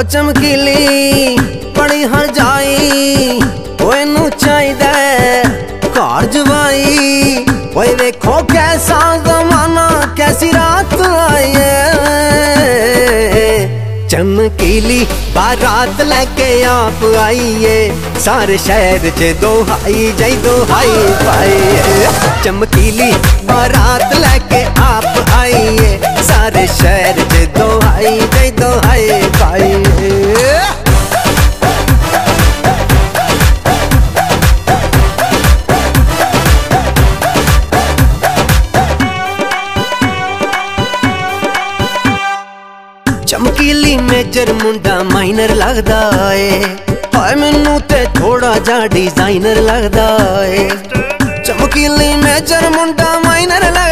ਉਹ ਚਮਕੀਲੀ ਬੜੀ ਹਰ ਜਾਈ, ਓਏ ਨੂੰ ਚਾਹੀਦਾ ਘਰ ਜਵਾਈ। ਓਏ ਵੇਖੋ ਕੈਸਾ ਜ਼ਮਾਨਾ, ਕੈਸੀ ਰਾਤ ਆਈ ਚਮਕੀਲੀ ਬਾਰਾਤ ਲੈ ਕੇ ਆਪ ਆਈਏ ਸਾਰੇ ਸ਼ਹਿਰ 'ਚ ਦੋਹਾਈ ਜੈ ਦੋਹਾਈ ਪਾਈਏ ਚਮਕੀਲੀ ਬਾਰਾਤ ਲੈ ਕੇ ਆਪ ਆਈਏ ਸਾਰੇ ਸ਼ਹਿਰ 'ਚ ਦੋਹਾਈ ਜੈ ਦੋਹਾਈ ਮੇਜਰ ਮੁੰਡਾ ਮਾਈਨਰ ਲੱਗਦਾ ਏ ਹਾਏ ਮੈਨੂੰ ਤੇ ਥੋੜਾ ਜਿਹਾ ਡਿਜ਼ਾਈਨਰ ਲੱਗਦਾ ਏ ਚਮਕੀਲੀ ਮੇਜਰ ਮੁੰਡਾ ਮਾਈਨਰ ਲੱਗਦਾ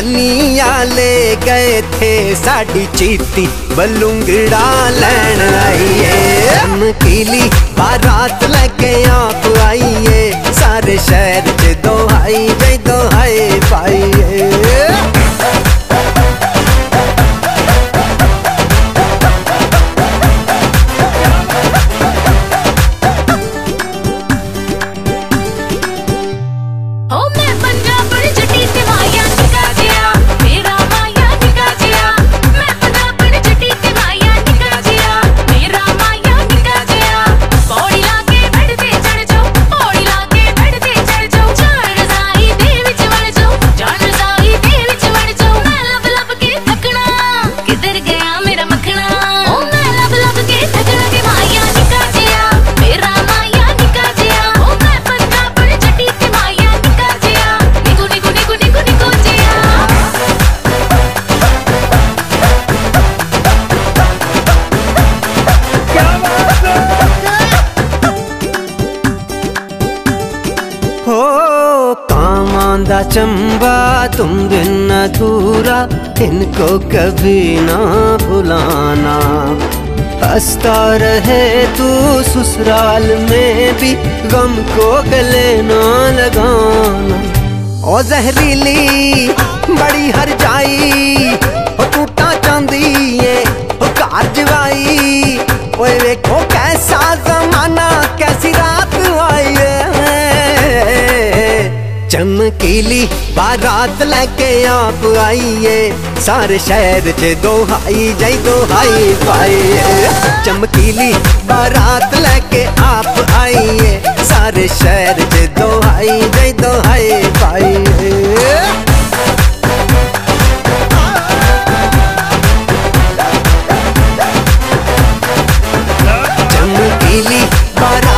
कन्हैया ले गए थे साड़ी चीती, बलूंगड़ा लैन आइए। चमकीली बारात लेके आप आइए, सारे शहर च दोहाइए चंबा, तुम बिन अधूरा, इनको कभी ना भुलाना। हंसता रहे तू ससुराल में भी, गम को गले ना लगाना। ओ जहरीली, बड़ी हर जाई ओ टूटा चांदी है ओ कार जवाई, ओए देखो कैसा कीली बारात लेके आप आइए। सारे शहर च दोहाई जाई दोहाई पाइए चमकीली बारात लेके आप आइए। सारे शहर च दोहाई जाई दोहाई पाइए para